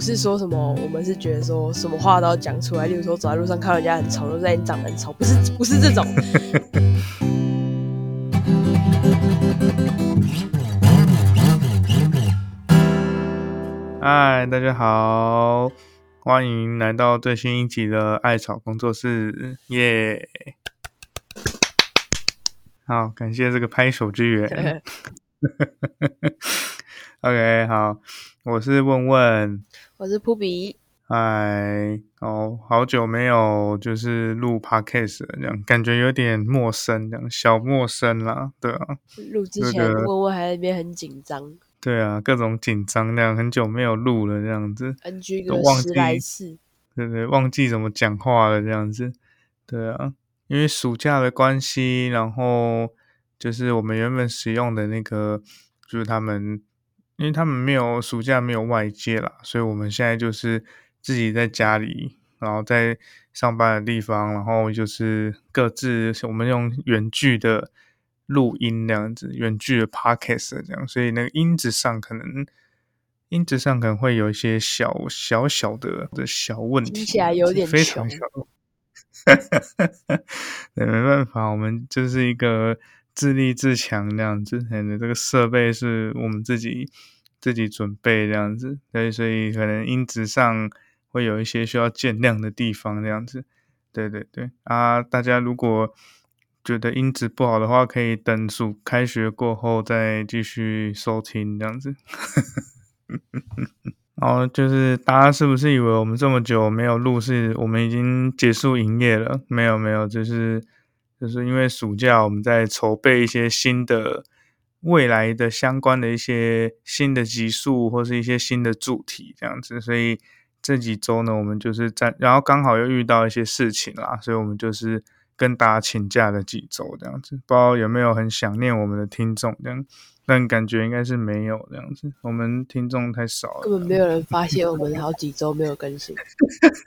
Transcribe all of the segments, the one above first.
不是说什么，我们是觉得说什么话都要讲出来。例如说，走在路上看到人家很丑，就在你长得很丑，不是不是这种。嗨，大家好，欢迎来到最新一集的艾草工作室，耶！好，感谢这个拍手之缘。OK，好，我是问问，我是扑比。嗨，哦，好久没有就是录 Podcast 了，这样感觉有点陌生，这样小陌生啦，对啊。录之前问问还在那边很紧张。对啊，各种紧张，那样很久没有录了，这样子。NG 个十来次。对对，忘记怎么讲话了，这样子。对啊，因为暑假的关系，然后就是我们原本使用的那个，就是他们，因为他们没有暑假没有外界啦，所以我们现在就是自己在家里，然后在上班的地方，然后就是各自我们用远距的。录音那样子，远距的 podcast 这样，所以那个音质上可能，音质上可能会有一些小小小的的小问题，听起来有点非常小。对，没办法，我们就是一个自立自强那样子，这个设备是我们自己自己准备这样子，对，所以可能音质上会有一些需要见谅的地方这样子。对对对，啊，大家如果。觉得音质不好的话，可以等暑开学过后再继续收听这样子。然 后就是大家是不是以为我们这么久没有录，是我们已经结束营业了？没有没有，就是就是因为暑假我们在筹备一些新的未来的相关的一些新的集数或是一些新的主题这样子，所以这几周呢，我们就是在然后刚好又遇到一些事情啦，所以我们就是。跟大家请假了几周这样子，不知道有没有很想念我们的听众这样，但感觉应该是没有这样子，我们听众太少了，根本没有人发现我们好几周没有更新，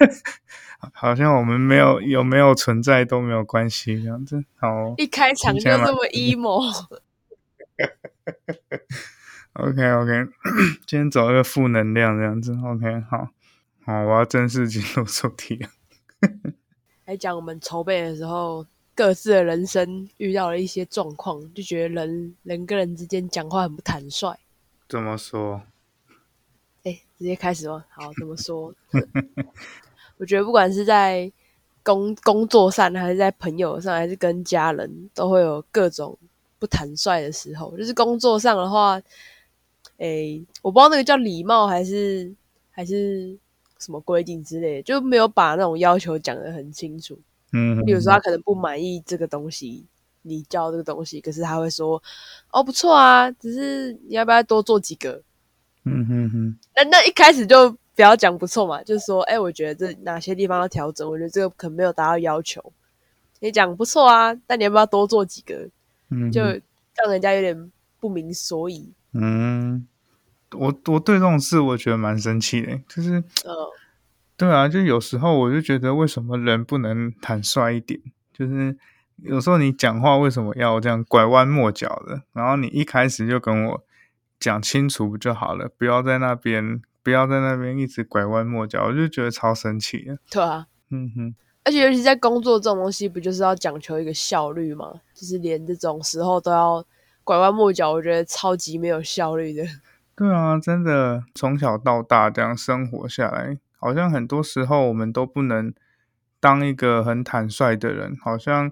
好像我们没有有没有存在都没有关系这样子。好，一开场就这么 emo。OK OK，今天走一个负能量这样子。OK，好，好，我要正式进入主题了。来讲我们筹备的时候，各自的人生遇到了一些状况，就觉得人人跟人之间讲话很不坦率。怎么说？哎，直接开始吧？好，怎么说？我觉得不管是在工工作上，还是在朋友上，还是跟家人，都会有各种不坦率的时候。就是工作上的话，哎，我不知道那个叫礼貌还是还是。什么规定之类，就没有把那种要求讲得很清楚。嗯，比如说他可能不满意这个东西，你教这个东西，可是他会说：“哦，不错啊，只是你要不要多做几个？”嗯哼哼。那那一开始就不要讲不错嘛，就是说：“哎，我觉得这哪些地方要调整？我觉得这个可能没有达到要求。”你讲不错啊，但你要不要多做几个？嗯，就让人家有点不明所以。嗯。我我对这种事我觉得蛮生气的，就是，呃，对啊，就有时候我就觉得为什么人不能坦率一点？就是有时候你讲话为什么要这样拐弯抹角的？然后你一开始就跟我讲清楚不就好了？不要在那边不要在那边一直拐弯抹角，我就觉得超生气的。对啊，嗯哼，而且尤其在工作这种东西，不就是要讲求一个效率吗？就是连这种时候都要拐弯抹角，我觉得超级没有效率的。对啊，真的从小到大这样生活下来，好像很多时候我们都不能当一个很坦率的人。好像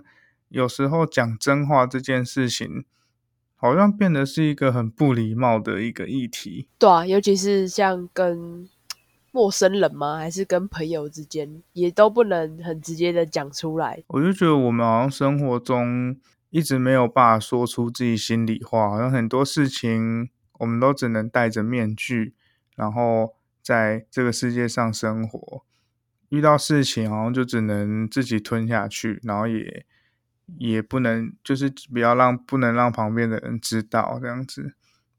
有时候讲真话这件事情，好像变得是一个很不礼貌的一个议题。对啊，尤其是像跟陌生人吗？还是跟朋友之间，也都不能很直接的讲出来。我就觉得我们好像生活中一直没有办法说出自己心里话，好像很多事情。我们都只能戴着面具，然后在这个世界上生活。遇到事情，好像就只能自己吞下去，然后也也不能，就是不要让不能让旁边的人知道这样子，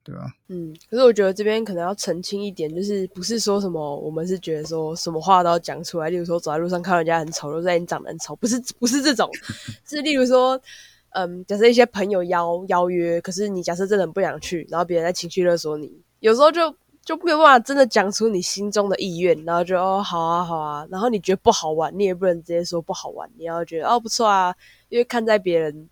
对吧？嗯，可是我觉得这边可能要澄清一点，就是不是说什么我们是觉得说什么话都要讲出来，例如说走在路上看到人家很丑，就在你长得很丑，不是不是这种，是例如说。嗯，假设一些朋友邀邀约，可是你假设真的很不想去，然后别人在情绪勒索你，有时候就就没有办法真的讲出你心中的意愿，然后就哦好啊好啊，然后你觉得不好玩，你也不能直接说不好玩，你要觉得哦不错啊，因为看在别人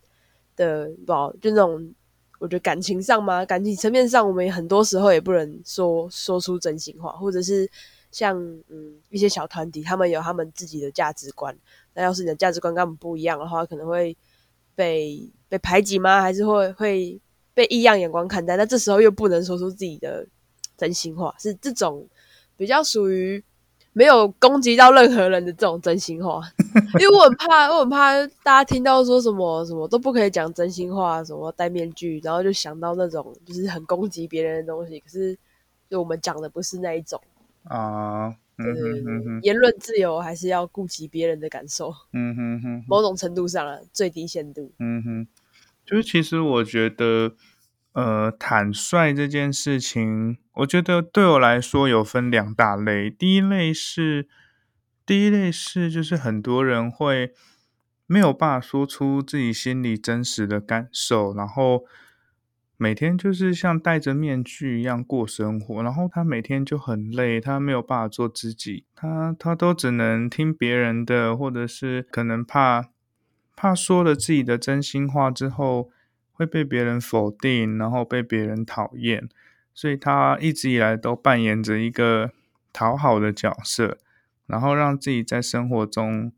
的不好，就那种我觉得感情上嘛，感情层面上，我们很多时候也不能说说出真心话，或者是像嗯一些小团体，他们有他们自己的价值观，那要是你的价值观跟他们不一样的话，可能会被被排挤吗？还是会会被异样眼光看待？那这时候又不能说出自己的。真心话是这种比较属于没有攻击到任何人的这种真心话，因为我很怕，我很怕大家听到说什么什么都不可以讲真心话，什么戴面具，然后就想到那种就是很攻击别人的东西。可是就我们讲的不是那一种啊，言论自由还是要顾及别人的感受。嗯哼哼，某种程度上啊，最低限度。嗯哼，就是其实我觉得。呃，坦率这件事情，我觉得对我来说有分两大类。第一类是，第一类是就是很多人会没有办法说出自己心里真实的感受，然后每天就是像戴着面具一样过生活，然后他每天就很累，他没有办法做自己，他他都只能听别人的，或者是可能怕怕说了自己的真心话之后。会被别人否定，然后被别人讨厌，所以他一直以来都扮演着一个讨好的角色，然后让自己在生活中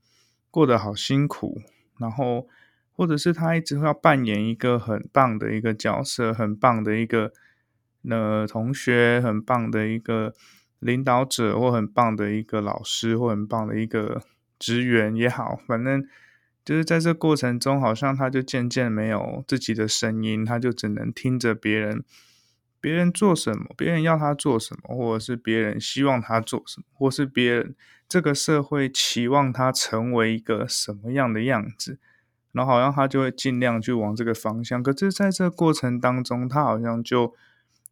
过得好辛苦，然后或者是他一直要扮演一个很棒的一个角色，很棒的一个呃同学，很棒的一个领导者，或很棒的一个老师，或很棒的一个职员也好，反正。就是在这过程中，好像他就渐渐没有自己的声音，他就只能听着别人，别人做什么，别人要他做什么，或者是别人希望他做什么，或是别人这个社会期望他成为一个什么样的样子，然后好像他就会尽量去往这个方向。可是，在这个过程当中，他好像就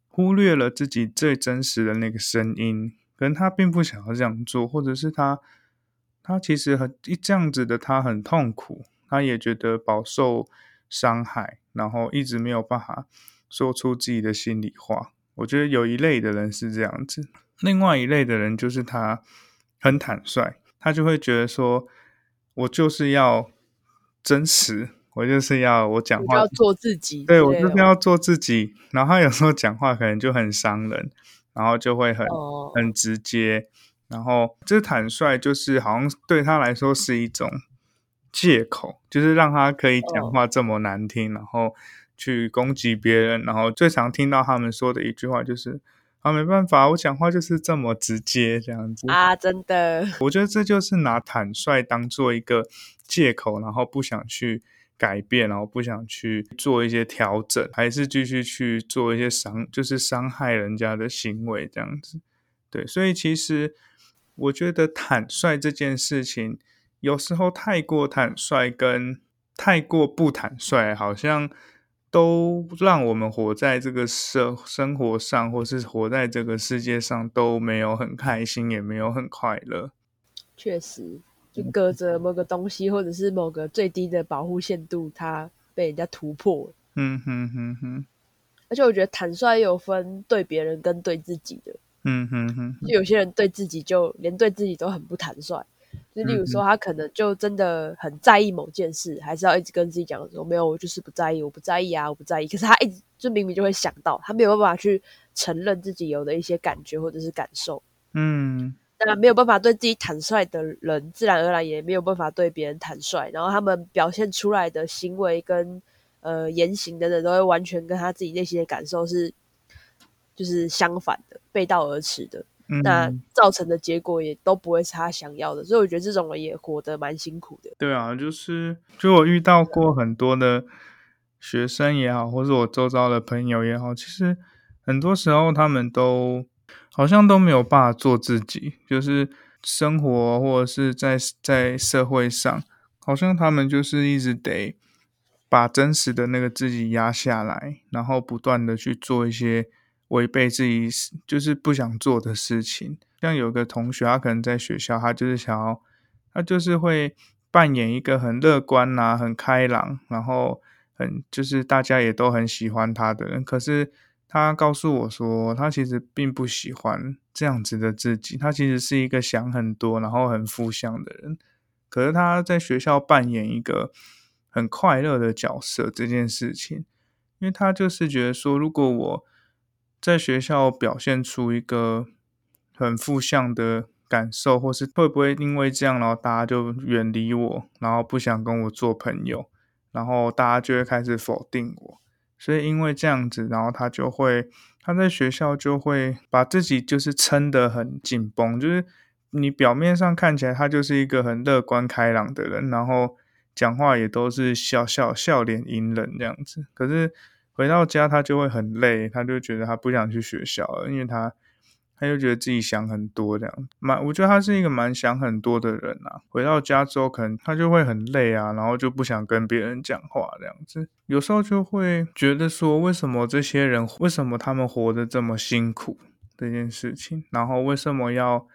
忽略了自己最真实的那个声音，可能他并不想要这样做，或者是他。他其实很一这样子的，他很痛苦，他也觉得饱受伤害，然后一直没有办法说出自己的心里话。我觉得有一类的人是这样子，另外一类的人就是他很坦率，他就会觉得说，我就是要真实，我就是要我讲话要做自己，对我就是要做自己。然后他有时候讲话可能就很伤人，然后就会很很直接。然后，这坦率就是好像对他来说是一种借口，就是让他可以讲话这么难听，然后去攻击别人。然后最常听到他们说的一句话就是：“啊，没办法，我讲话就是这么直接，这样子啊。”真的，我觉得这就是拿坦率当做一个借口，然后不想去改变，然后不想去做一些调整，还是继续去做一些伤，就是伤害人家的行为，这样子。对，所以其实。我觉得坦率这件事情，有时候太过坦率跟太过不坦率，好像都让我们活在这个社生活上，或是活在这个世界上都没有很开心，也没有很快乐。确实，就隔着某个东西，或者是某个最低的保护限度，它被人家突破。嗯哼哼哼。而且我觉得坦率有分对别人跟对自己的。嗯哼哼，就有些人对自己就连对自己都很不坦率，就例如说他可能就真的很在意某件事，还是要一直跟自己讲说没有，我就是不在意，我不在意啊，我不在意。可是他一直就明明就会想到，他没有办法去承认自己有的一些感觉或者是感受。嗯，那没有办法对自己坦率的人，自然而然也没有办法对别人坦率，然后他们表现出来的行为跟呃言行等等，都会完全跟他自己内心的感受是。就是相反的，背道而驰的，那造成的结果也都不会是他想要的，所以我觉得这种人也活得蛮辛苦的。对啊，就是就我遇到过很多的学生也好，或是我周遭的朋友也好，其实很多时候他们都好像都没有办法做自己，就是生活或者是在在社会上，好像他们就是一直得把真实的那个自己压下来，然后不断的去做一些。违背自己就是不想做的事情，像有个同学，他可能在学校，他就是想要，他就是会扮演一个很乐观呐、很开朗，然后很就是大家也都很喜欢他的人。可是他告诉我说，他其实并不喜欢这样子的自己，他其实是一个想很多，然后很负向的人。可是他在学校扮演一个很快乐的角色这件事情，因为他就是觉得说，如果我在学校表现出一个很负向的感受，或是会不会因为这样，然后大家就远离我，然后不想跟我做朋友，然后大家就会开始否定我。所以因为这样子，然后他就会他在学校就会把自己就是撑得很紧绷，就是你表面上看起来他就是一个很乐观开朗的人，然后讲话也都是笑笑笑脸迎人这样子。可是回到家他就会很累，他就觉得他不想去学校了，因为他。他就觉得自己想很多，这样蛮，我觉得他是一个蛮想很多的人啊。回到家之后，可能他就会很累啊，然后就不想跟别人讲话，这样子。有时候就会觉得说，为什么这些人，为什么他们活得这么辛苦这件事情，然后为什么要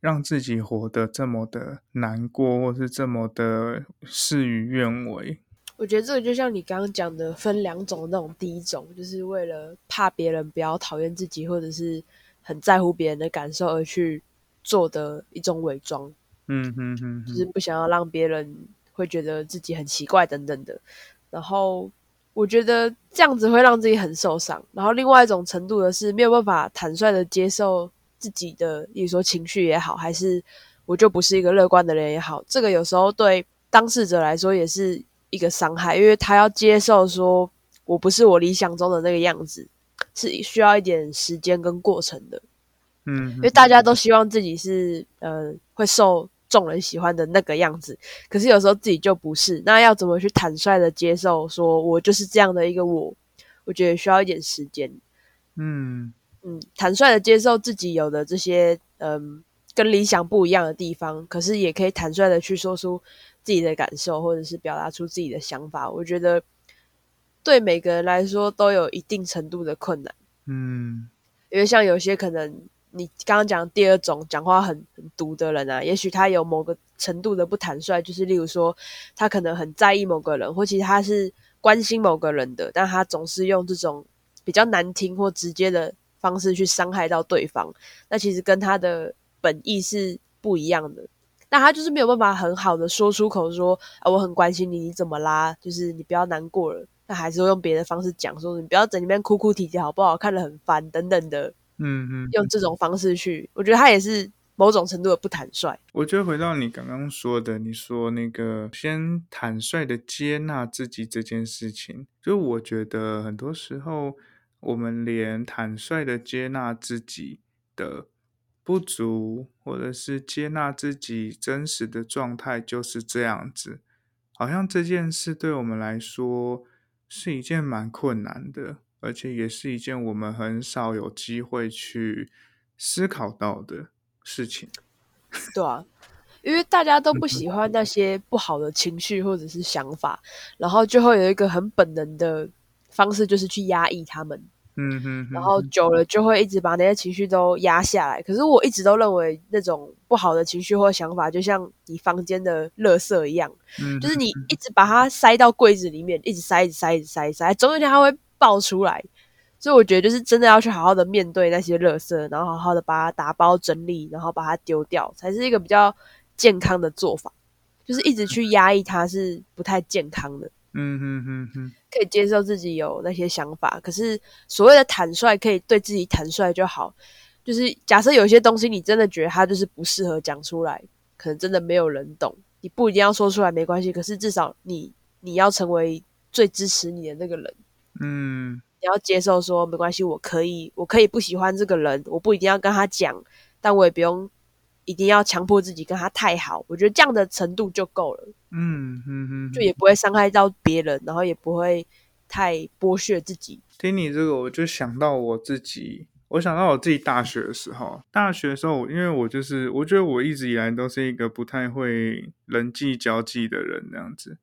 让自己活得这么的难过，或是这么的事与愿违？我觉得这个就像你刚刚讲的，分两种，那种第一种就是为了怕别人不要讨厌自己，或者是。很在乎别人的感受而去做的一种伪装，嗯嗯嗯，就是不想要让别人会觉得自己很奇怪等等的。然后我觉得这样子会让自己很受伤。然后另外一种程度的是没有办法坦率的接受自己的，比如说情绪也好，还是我就不是一个乐观的人也好，这个有时候对当事者来说也是一个伤害，因为他要接受说我不是我理想中的那个样子。是需要一点时间跟过程的，嗯，因为大家都希望自己是呃会受众人喜欢的那个样子，可是有时候自己就不是，那要怎么去坦率的接受，说我就是这样的一个我？我觉得需要一点时间，嗯嗯，坦率的接受自己有的这些嗯跟理想不一样的地方，可是也可以坦率的去说出自己的感受，或者是表达出自己的想法。我觉得。对每个人来说都有一定程度的困难，嗯，因为像有些可能你刚刚讲第二种讲话很很毒的人啊，也许他有某个程度的不坦率，就是例如说他可能很在意某个人，或其实他是关心某个人的，但他总是用这种比较难听或直接的方式去伤害到对方，那其实跟他的本意是不一样的，那他就是没有办法很好的说出口说啊我很关心你，你怎么啦？就是你不要难过了。那还是会用别的方式讲，说你不要在里面哭哭啼啼，好不好？看得很烦，等等的。嗯嗯，用这种方式去，我觉得他也是某种程度的不坦率。我觉得回到你刚刚说的，你说那个先坦率的接纳自己这件事情，就我觉得很多时候我们连坦率的接纳自己的不足，或者是接纳自己真实的状态就是这样子，好像这件事对我们来说。是一件蛮困难的，而且也是一件我们很少有机会去思考到的事情。对啊，因为大家都不喜欢那些不好的情绪或者是想法，然后就会有一个很本能的方式，就是去压抑他们。嗯哼，然后久了就会一直把那些情绪都压下来。可是我一直都认为，那种不好的情绪或想法，就像你房间的垃圾一样，就是你一直把它塞到柜子里面，一直塞，一直塞，一直塞，塞，总有一天它会爆出来。所以我觉得，就是真的要去好好的面对那些垃圾，然后好好的把它打包整理，然后把它丢掉，才是一个比较健康的做法。就是一直去压抑它，是不太健康的。嗯哼哼哼，可以接受自己有那些想法，可是所谓的坦率，可以对自己坦率就好。就是假设有些东西你真的觉得它就是不适合讲出来，可能真的没有人懂，你不一定要说出来没关系。可是至少你你要成为最支持你的那个人，嗯，你要接受说没关系，我可以我可以不喜欢这个人，我不一定要跟他讲，但我也不用。一定要强迫自己跟他太好，我觉得这样的程度就够了。嗯嗯嗯，就也不会伤害到别人，然后也不会太剥削自己。听你这个，我就想到我自己，我想到我自己大学的时候，大学的时候，因为我就是我觉得我一直以来都是一个不太会人际交际的人，那样子。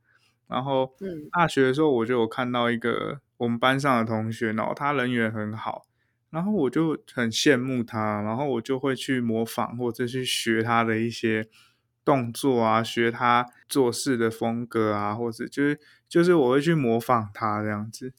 然后，嗯，大学的时候，我就有看到一个我们班上的同学，然后他人缘很好。然后我就很羡慕他，然后我就会去模仿或者去学他的一些动作啊，学他做事的风格啊，或者就是就是我会去模仿他这样子。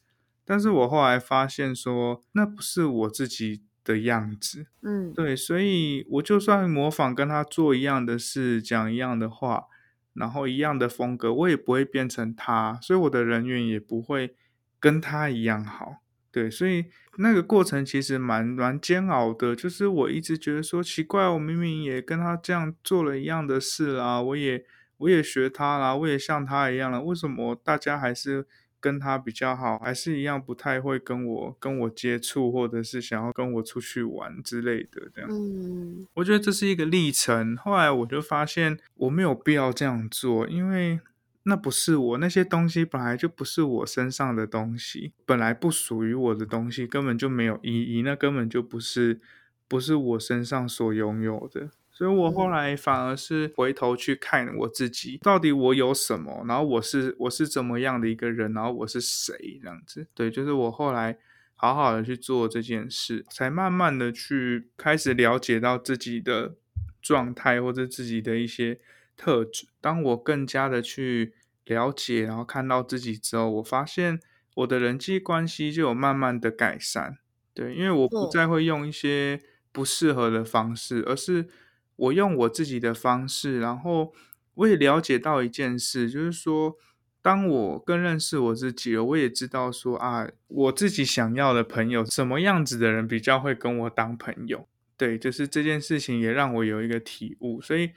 但是我后来发现说，那不是我自己的样子。嗯，对，所以我就算模仿跟他做一样的事，讲一样的话，然后一样的风格，我也不会变成他，所以我的人缘也不会跟他一样好。对，所以那个过程其实蛮蛮煎熬的，就是我一直觉得说奇怪，我明明也跟他这样做了一样的事啦，我也我也学他啦，我也像他一样了，为什么大家还是跟他比较好，还是一样不太会跟我跟我接触，或者是想要跟我出去玩之类的这样。嗯我觉得这是一个历程。后来我就发现我没有必要这样做，因为那不是我，那些东西本来就不是我身上的东西，本来不属于我的东西，根本就没有意义，那根本就不是不是我身上所拥有的。所以我后来反而是回头去看我自己，到底我有什么，然后我是我是怎么样的一个人，然后我是谁这样子。对，就是我后来好好的去做这件事，才慢慢的去开始了解到自己的状态或者自己的一些特质。当我更加的去了解，然后看到自己之后，我发现我的人际关系就有慢慢的改善。对，因为我不哦再会用一些不适合的方式，而是我用我自己的方式，然后我也了解到一件事，就是说，当我更认识我自己了，我也知道说啊，我自己想要的朋友，什么样子的人比较会跟我当朋友。对，就是这件事情也让我有一个体悟，所以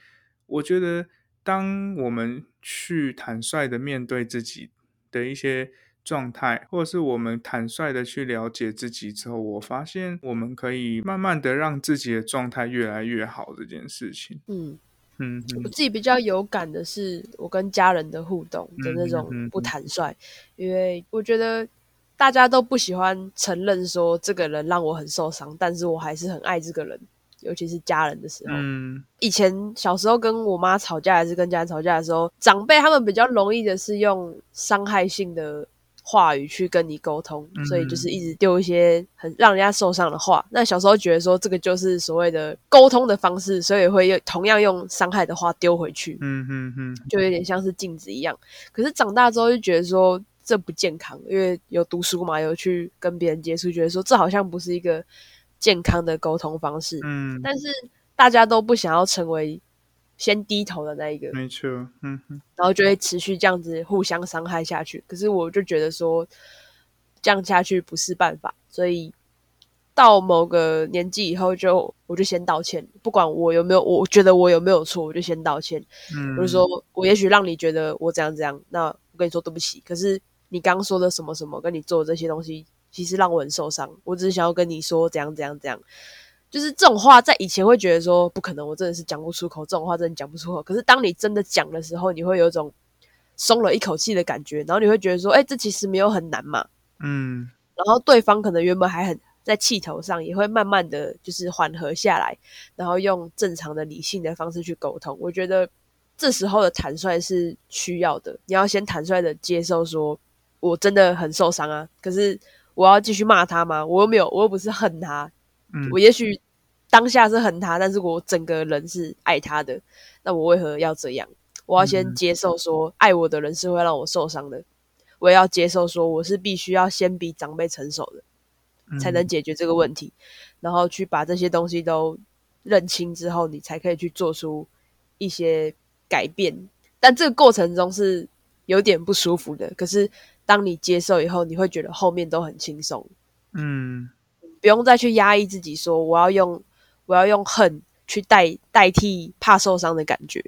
我觉得，当我们去坦率的面对自己的一些状态，或者是我们坦率的去了解自己之后，我发现我们可以慢慢的让自己的状态越来越好。这件事情，嗯，嗯嗯我自己比较有感的是我跟家人的互动的那种不坦率，因为我觉得大家都不喜欢承认说这个人让我很受伤，但是我还是很爱这个人，尤其是家人的时候。嗯以前小时候跟我妈吵架，还是跟家人吵架的时候，长辈他们比较容易的是用伤害性的话语去跟你沟通，嗯所以就是一直丢一些很让人家受伤的话。那小时候觉得说这个就是所谓的沟通的方式，所以会用同样用伤害的话丢回去，嗯嗯嗯就有点像是镜子一样。可是长大之后就觉得说这不健康，因为有读书嘛，有去跟别人接触，觉得说这好像不是一个健康的沟通方式。嗯，但是大家都不想要成为先低头的那一个，没错，嗯哼然后就会持续这样子互相伤害下去。可是我就觉得说，这样下去不是办法，所以到某个年纪以后就，我就先道歉，不管我有没有，我觉得我有没有错，我就先道歉。嗯，我就说我也许让你觉得我怎样怎样，那我跟你说对不起。可是你刚刚说的什么什么，跟你做的这些东西，其实让我很受伤。我只是想要跟你说怎样怎样怎样，就是这种话，在以前会觉得说不可能，我真的是讲不出口，这种话真的讲不出口。可是当你真的讲的时候，你会有一种松了一口气的感觉，然后你会觉得说，哎、这其实没有很难嘛。嗯然后对方可能原本还很在气头上，也会慢慢的就是缓和下来，然后用正常的理性的方式去沟通。我觉得这时候的坦率是需要的，你要先坦率的接受说，我真的很受伤啊，可是我要继续骂他吗？我又没有，我又不是恨他，嗯我也许当下是恨他，但是我整个人是爱他的，那我为何要这样？我要先嗯接受说，爱我的人是会让我受伤的，我也要接受说，我是必须要先比长辈成熟的。嗯才能解决这个问题，然后去把这些东西都认清之后，你才可以去做出一些改变。但这个过程中是有点不舒服的，可是当你接受以后，你会觉得后面都很轻松，嗯不用再去压抑自己，说我要用我要用恨去代代替怕受伤的感觉。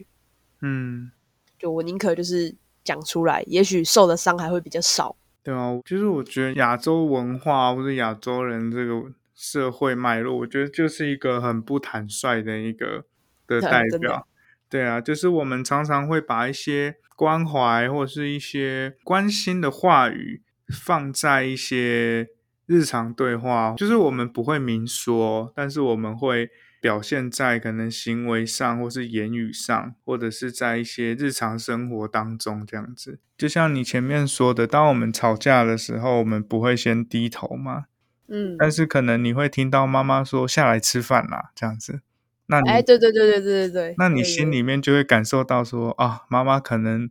嗯，就我宁可就是讲出来，也许受的伤还会比较少。对啊，就是我觉得亚洲文化或者亚洲人这个社会脉络，我觉得就是一个很不坦率的一个的 代表。对啊，就是我们常常会把一些关怀或是一些关心的话语放在一些日常对话，就是我们不会明说，但是我们会表现在可能行为上，或是言语上，或者是在一些日常生活当中这样子。就像你前面说的，当我们吵架的时候，我们不会先低头嘛，嗯，但是可能你会听到妈妈说下来吃饭啦，这样子。那你哎，对对对对对对对，那你心里面就会感受到说啊，妈妈可能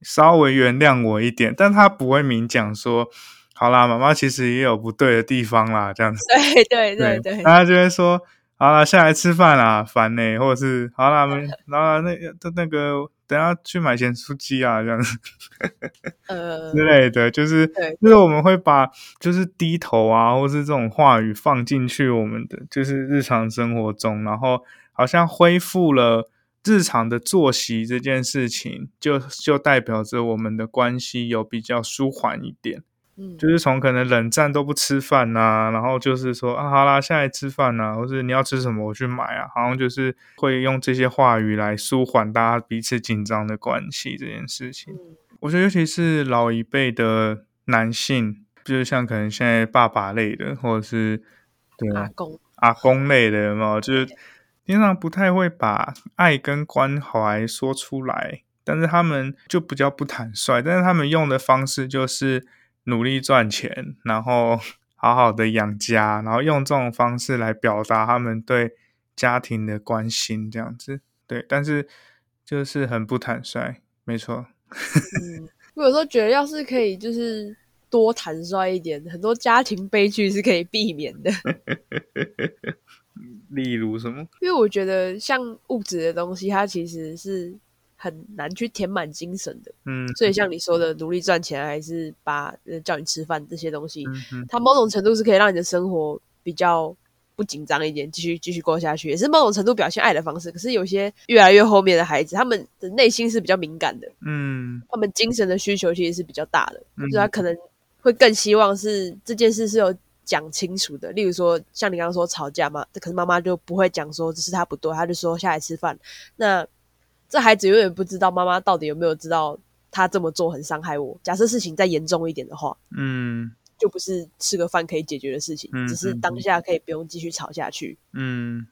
稍微原谅我一点，但她不会明讲说好啦，妈妈其实也有不对的地方啦，这样子。对对对对，然后就会说，好啦，下来吃饭啦，烦呢、或者是好啦，没，然后那那那个等下去买咸酥鸡啊，这样子呃，之类的，就是对就是我们会把就是低头啊，或是这种话语放进去我们的就是日常生活中，然后好像恢复了日常的作息这件事情，就就代表着我们的关系有比较舒缓一点。嗯，就是从可能冷战都不吃饭呐、然后就是说啊，好啦，下来吃饭呐、或是你要吃什么我去买啊，好像就是会用这些话语来舒缓大家彼此紧张的关系这件事情。嗯我觉得尤其是老一辈的男性，就是像可能现在爸爸类的，或者是对啊阿公，阿公类的，有没有？就是平常不太会把爱跟关怀说出来，但是他们就比较不坦率，但是他们用的方式就是努力赚钱，然后好好的养家，然后用这种方式来表达他们对家庭的关心，这样子。对，但是就是很不坦率，没错。嗯，我有时候觉得，要是可以就是多坦率一点，很多家庭悲剧是可以避免的。例如什么？因为我觉得像物质的东西，它其实是很难去填满精神的。嗯所以像你说的，努力赚钱还是把呃叫你吃饭这些东西，它某种程度是可以让你的生活比较不紧张一点，继续继续过下去，也是某种程度表现爱的方式。可是有些越来越后面的孩子，他们的内心是比较敏感的，嗯他们精神的需求其实是比较大的，嗯就是他可能会更希望是这件事是有讲清楚的。例如说，像你刚刚说吵架嘛，可是妈妈就不会讲说这是他不对，他就说下来吃饭。那这孩子永远不知道妈妈到底有没有知道他这么做很伤害我。假设事情再严重一点的话，嗯就不是吃个饭可以解决的事情，嗯只是当下可以不用继续吵下去，嗯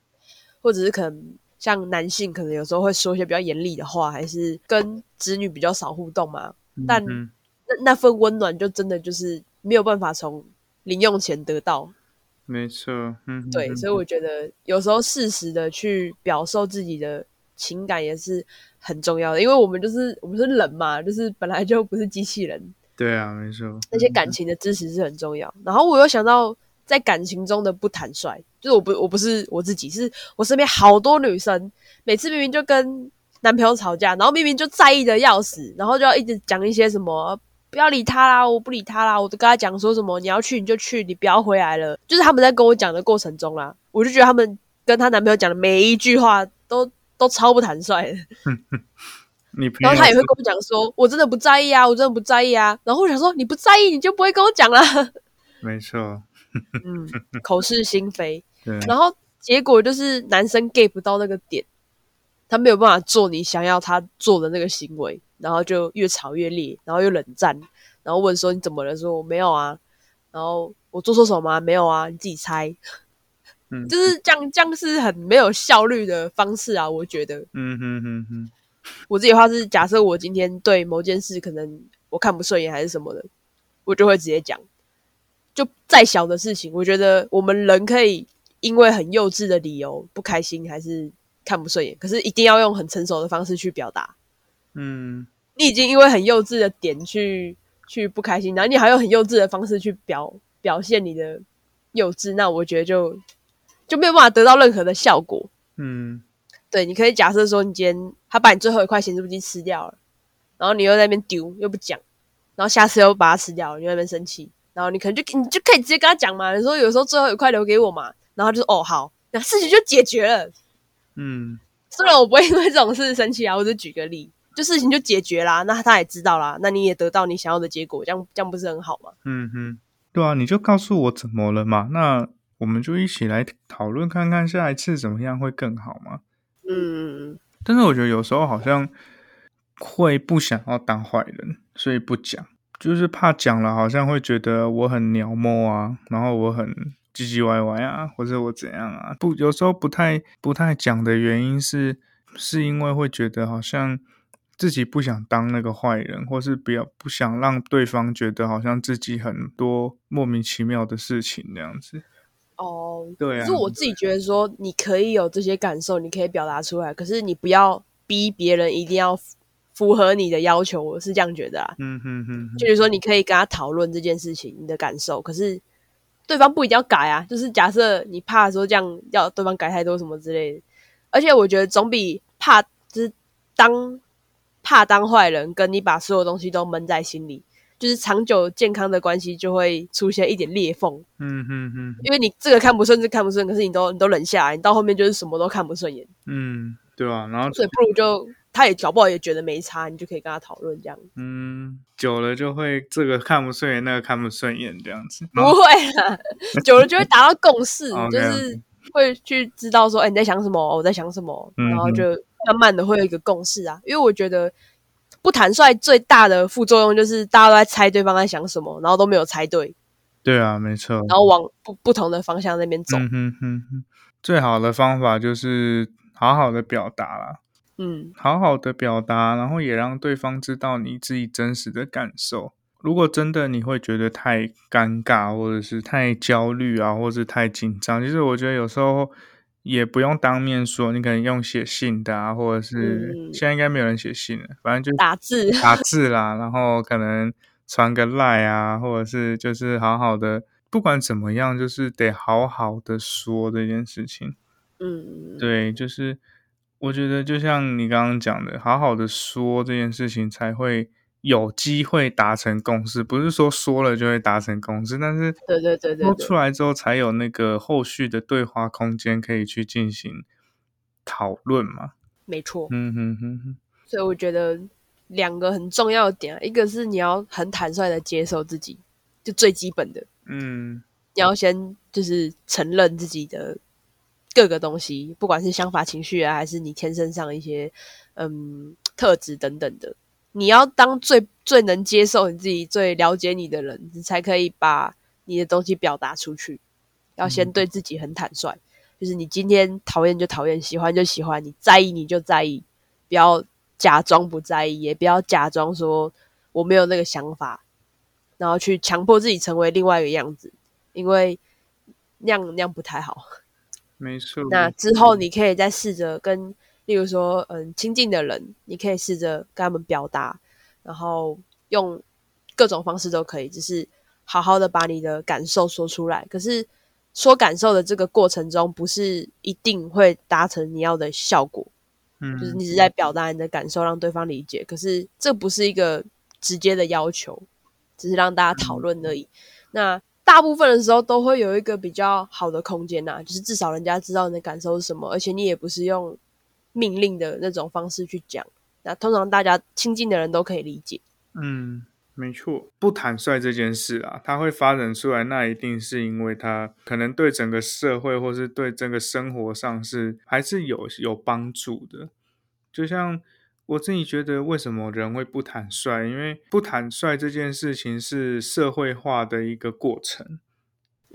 或者是可能像男性可能有时候会说一些比较严厉的话，还是跟子女比较少互动嘛。嗯，但嗯那那份温暖就真的就是没有办法从零用钱得到。没错，嗯，对，嗯所以我觉得有时候适时的去表述自己的情感也是很重要的，因为我们就是我们是人嘛，就是本来就不是机器人，对啊，没错，那些感情的支持是很重要。然后我又想到在感情中的不坦率，就是我不我不是我自己，是我身边好多女生，每次明明就跟男朋友吵架，然后明明就在意的要死，然后就要一直讲一些什么。不要理他啦，我不理他啦，我都跟他讲说什么，你要去你就去，你不要回来了。就是他们在跟我讲的过程中啦，我就觉得他们跟她男朋友讲的每一句话都都超不坦率的。你然后他也会跟我讲说，我真的不在意啊，我真的不在意啊。然后我想说，你不在意，你就不会跟我讲了。没错，嗯，口是心非。对，然后结果就是男生 get 不到那个点，他没有办法做你想要他做的那个行为，然后就越吵越烈，然后又冷战，然后问说你怎么了？说我没有啊。然后我做错什么吗？没有啊，你自己猜。嗯就是这样，这样是很没有效率的方式啊，我觉得。嗯哼哼哼，我自己的话是，假设我今天对某件事可能我看不顺眼还是什么的，我就会直接讲。就再小的事情，我觉得我们人可以因为很幼稚的理由不开心，还是看不顺眼，可是一定要用很成熟的方式去表达。嗯你已经因为很幼稚的点去去不开心，然后你还用很幼稚的方式去表表现你的幼稚，那我觉得就就没有办法得到任何的效果。嗯对，你可以假设说，你今天他把你最后一块咸猪鸡吃掉了，然后你又在那边丢，又不讲，然后下次又把它吃掉了，你又在那边生气，然后你可能就你就可以直接跟他讲嘛，你说有时候最后一块留给我嘛，然后他就说哦好，那事情就解决了。嗯 虽然我不会因为这种事生气啊，我只是举个例，就事情就解决啦，那他也知道啦，那你也得到你想要的结果，这样这样不是很好吗？嗯哼，对啊，你就告诉我怎么了嘛，那我们就一起来讨论看看下一次怎么样会更好嘛。嗯，但是我觉得有时候好像会不想要当坏人，所以不讲，就是怕讲了好像会觉得我很鸟摸啊，然后我很唧唧歪歪啊，或者我怎样啊。不，有时候不太不太讲的原因是，是因为会觉得好像自己不想当那个坏人，或是不要不想让对方觉得好像自己很多莫名其妙的事情那样子。哦，对啊可是，我自己觉得说，你可以有这些感受，你可以表达出来，可是你不要逼别人一定要符合你的要求，我是这样觉得啊。嗯哼哼哼，就是说，你可以跟他讨论这件事情，你的感受，可是对方不一定要改啊。就是假设你怕说这样要对方改太多什么之类的，而且我觉得总比怕就是当怕当坏人，跟你把所有东西都闷在心里，就是长久健康的关系就会出现一点裂缝。嗯嗯嗯，因为你这个看不顺，这看不顺，可是你都你都忍下来，你到后面就是什么都看不顺眼，嗯，对啊，然后所以不如就他也搞不好也觉得没差，你就可以跟他讨论这样。嗯，久了就会这个看不顺眼，那个看不顺眼这样子。不会啦，久了就会达到共识，就是会去知道说，哎、你在想什么，我在想什么，然后就慢慢的会有一个共识啊。因为我觉得不坦率最大的副作用就是大家都在猜对方在想什么，然后都没有猜对，对啊，没错。然后往不不同的方向那边走。嗯哼哼哼，最好的方法就是好好的表达啦，嗯好好的表达，然后也让对方知道你自己真实的感受。如果真的你会觉得太尴尬，或者是太焦虑啊，或者是太紧张，其实我觉得有时候也不用当面说，你可能用写信的啊，或者是、嗯。现在应该没有人写信了，反正就打字，打字啦，然后可能传个赖啊，或者是就是好好的，不管怎么样，就是得好好的说这件事情。嗯，对，就是我觉得就像你刚刚讲的，好好的说这件事情才会有机会达成共识，不是说说了就会达成共识，但是对对对对说出来之后才有那个后续的对话空间可以去进行讨论嘛。没错。嗯哼哼哼，所以我觉得两个很重要的点啊，一个是你要很坦率的接受自己，就最基本的，嗯你要先就是承认自己的各个东西，不管是想法、情绪啊，还是你天生上一些嗯特质等等的，你要当最最能接受你自己、最了解你的人，你才可以把你的东西表达出去。要先对自己很坦率，就是你今天讨厌就讨厌，喜欢就喜欢，你在意你就在意，不要假装不在意，也不要假装说我没有那个想法，然后去强迫自己成为另外一个样子，因为那样那样不太好。没错。那之后你可以再试着跟，例如说，嗯，亲近的人，你可以试着跟他们表达，然后用各种方式都可以，只是好好的把你的感受说出来。可是说感受的这个过程中，不是一定会达成你要的效果，嗯，就是你只是在表达你的感受，让对方理解。可是这不是一个直接的要求，只是让大家讨论而已。那大部分的时候都会有一个比较好的空间呐、就是至少人家知道你的感受是什么，而且你也不是用命令的那种方式去讲。那通常大家亲近的人都可以理解。嗯，没错，不坦率这件事啊，它会发展出来，那一定是因为它可能对整个社会或是对整个生活上是还是有有帮助的。就像我自己觉得，为什么人会不坦率？因为不坦率这件事情是社会化的一个过程。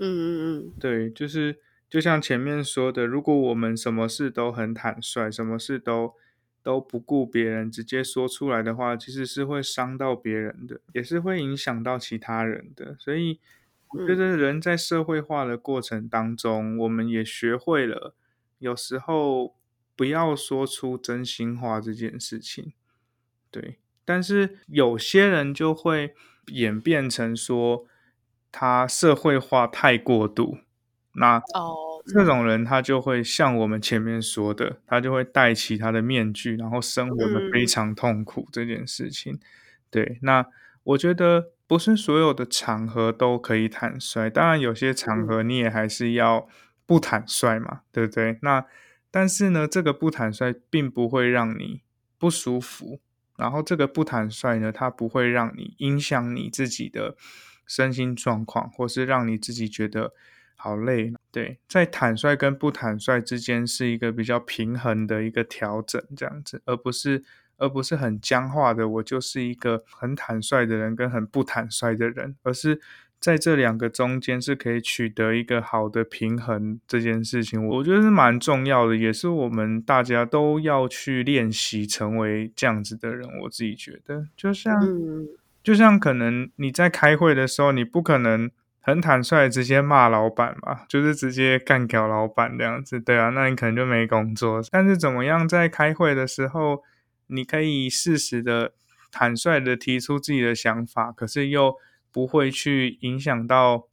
嗯嗯嗯，对，就是就像前面说的，如果我们什么事都很坦率，什么事都都不顾别人，直接说出来的话，其实是会伤到别人的，也是会影响到其他人的。所以，我觉得人在社会化的过程当中，我们也学会了，有时候不要说出真心话这件事情。对，但是有些人就会演变成说，他社会化太过度，那哦，这种人他就会像我们前面说的，他就会戴起他的面具，然后生活的非嗯常痛苦这件事情。对，那我觉得不是所有的场合都可以坦率，当然有些场合你也还是要不坦率嘛，对不对？那但是呢，这个不坦率并不会让你不舒服，然后这个不坦率呢，它不会让你影响你自己的身心状况，或是让你自己觉得好累。对，在坦率跟不坦率之间是一个比较平衡的一个调整，这样子，而不是而不是很僵化的，我就是一个很坦率的人跟很不坦率的人，而是在这两个中间是可以取得一个好的平衡，这件事情我觉得是蛮重要的，也是我们大家都要去练习成为这样子的人。我自己觉得，就像、嗯就像可能你在开会的时候，你不可能很坦率直接骂老板嘛，就是直接干掉老板这样子，对啊，那你可能就没工作。但是怎么样在开会的时候，你可以适时的、坦率的提出自己的想法，可是又不会去影响到，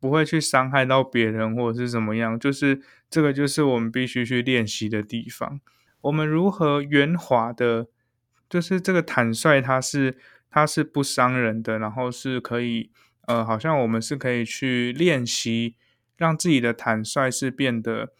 不会去伤害到别人或者是怎么样。就是这个，就是我们必须去练习的地方。我们如何圆滑的，就是这个坦率，它是它是不伤人的，然后是可以，呃，好像我们是可以去练习，让自己的坦率是变得。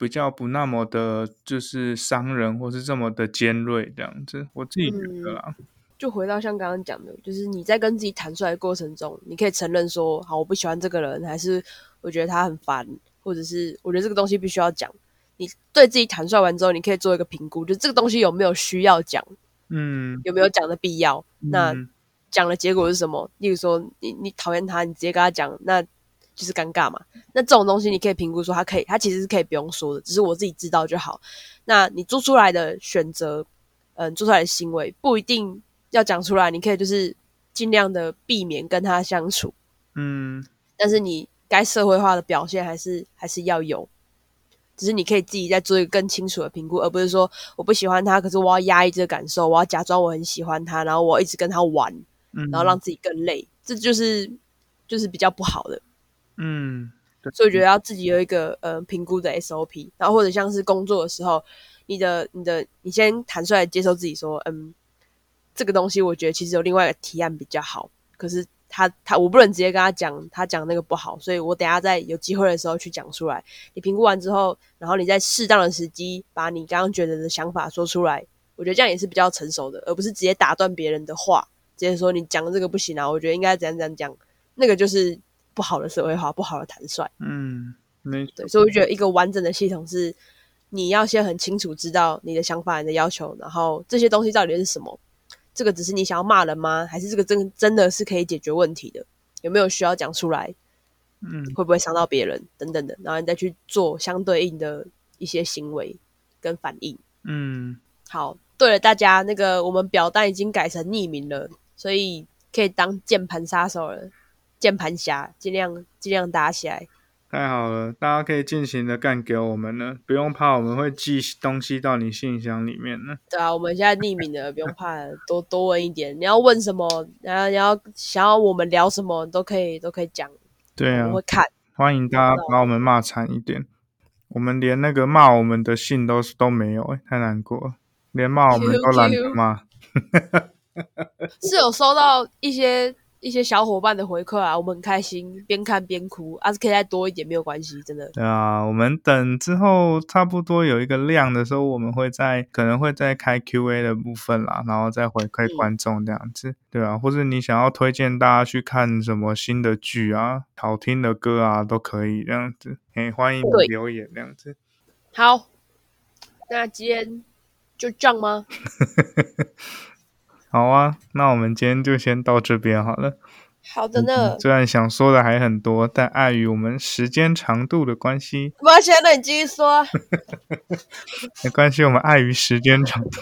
比较不那么的，就是伤人，或是这么的尖锐这样子，我自己觉得啦。就回到像刚刚讲的，就是你在跟自己坦率的过程中，你可以承认说，好，我不喜欢这个人，还是我觉得他很烦，或者是我觉得这个东西必须要讲。你对自己坦率完之后，你可以做一个评估，就这个东西有没有需要讲，嗯，有没有讲的必要？那讲的结果是什么？例如说，你你讨厌他，你直接跟他讲，那。就是尴尬嘛，那这种东西你可以评估说，他可以，他其实是可以不用说的，只是我自己知道就好。那你做出来的选择，嗯，做出来的行为不一定要讲出来，你可以就是尽量的避免跟他相处，嗯，但是你该社会化的表现还是还是要有，只是你可以自己再做一个更清楚的评估，而不是说我不喜欢他，可是我要压抑这个感受，我要假装我很喜欢他，然后我一直跟他玩，然后让自己更累，这就是就是比较不好的。嗯，所以我觉得要自己有一个呃评估的 SOP，然后或者像是工作的时候，你的你的你先坦率接受自己说，嗯，这个东西我觉得其实有另外一个提案比较好，可是他他我不能直接跟他讲，他讲那个不好，所以我等下在有机会的时候去讲出来。你评估完之后，然后你在适当的时机把你刚刚觉得的想法说出来，我觉得这样也是比较成熟的，而不是直接打断别人的话，直接说你讲的这个不行啊，我觉得应该怎样怎样讲，那个就是。不好的社会化，不好的坦率，嗯，没对，所以我觉得一个完整的系统是，你要先很清楚知道你的想法、你的要求，然后这些东西到底是什么？这个只是你想要骂人吗？还是这个真真的是可以解决问题的？有没有需要讲出来？嗯，会不会伤到别人？等等的，然后你再去做相对应的一些行为跟反应。嗯，好，对了，大家那个我们表单已经改成匿名了，所以可以当键盘杀手了。键盘侠，尽量尽量打起来。太好了，大家可以尽情的干给我们了，不用怕我们会寄东西到你信箱里面呢。对啊，我们现在匿名的，不用怕，多多问一点。你要问什么，然后你要想要我们聊什么，都可以都可以讲。对啊，我会看。欢迎大家把我们骂惨一点，我们连那个骂我们的信都都没有，哎，太难过了，连骂我们都懒得骂。是有收到一些。一些小伙伴的回馈啊，我们很开心，边看边哭，啊，是可以再多一点没有关系，真的。对啊，我们等之后差不多有一个量的时候，我们会在可能会再开 Q&A 的部分啦，然后再回馈观众这样子，对啊，或者你想要推荐大家去看什么新的剧啊、好听的歌啊，都可以这样子，哎，欢迎留言这样子。好，那今天就这样吗？好啊，那我们今天就先到这边好了。好的呢。虽然想说的还很多，但碍于我们时间长度的关系，没关系，那你继续说。没关系，我们碍于时间长度。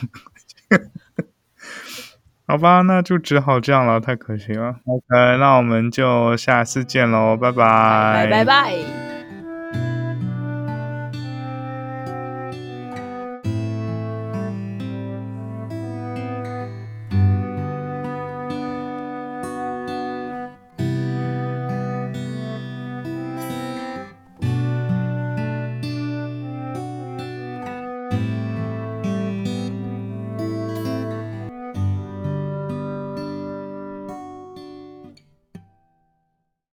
好吧，那就只好这样了，太可惜了。OK，那我们就下次见喽，拜拜。拜拜。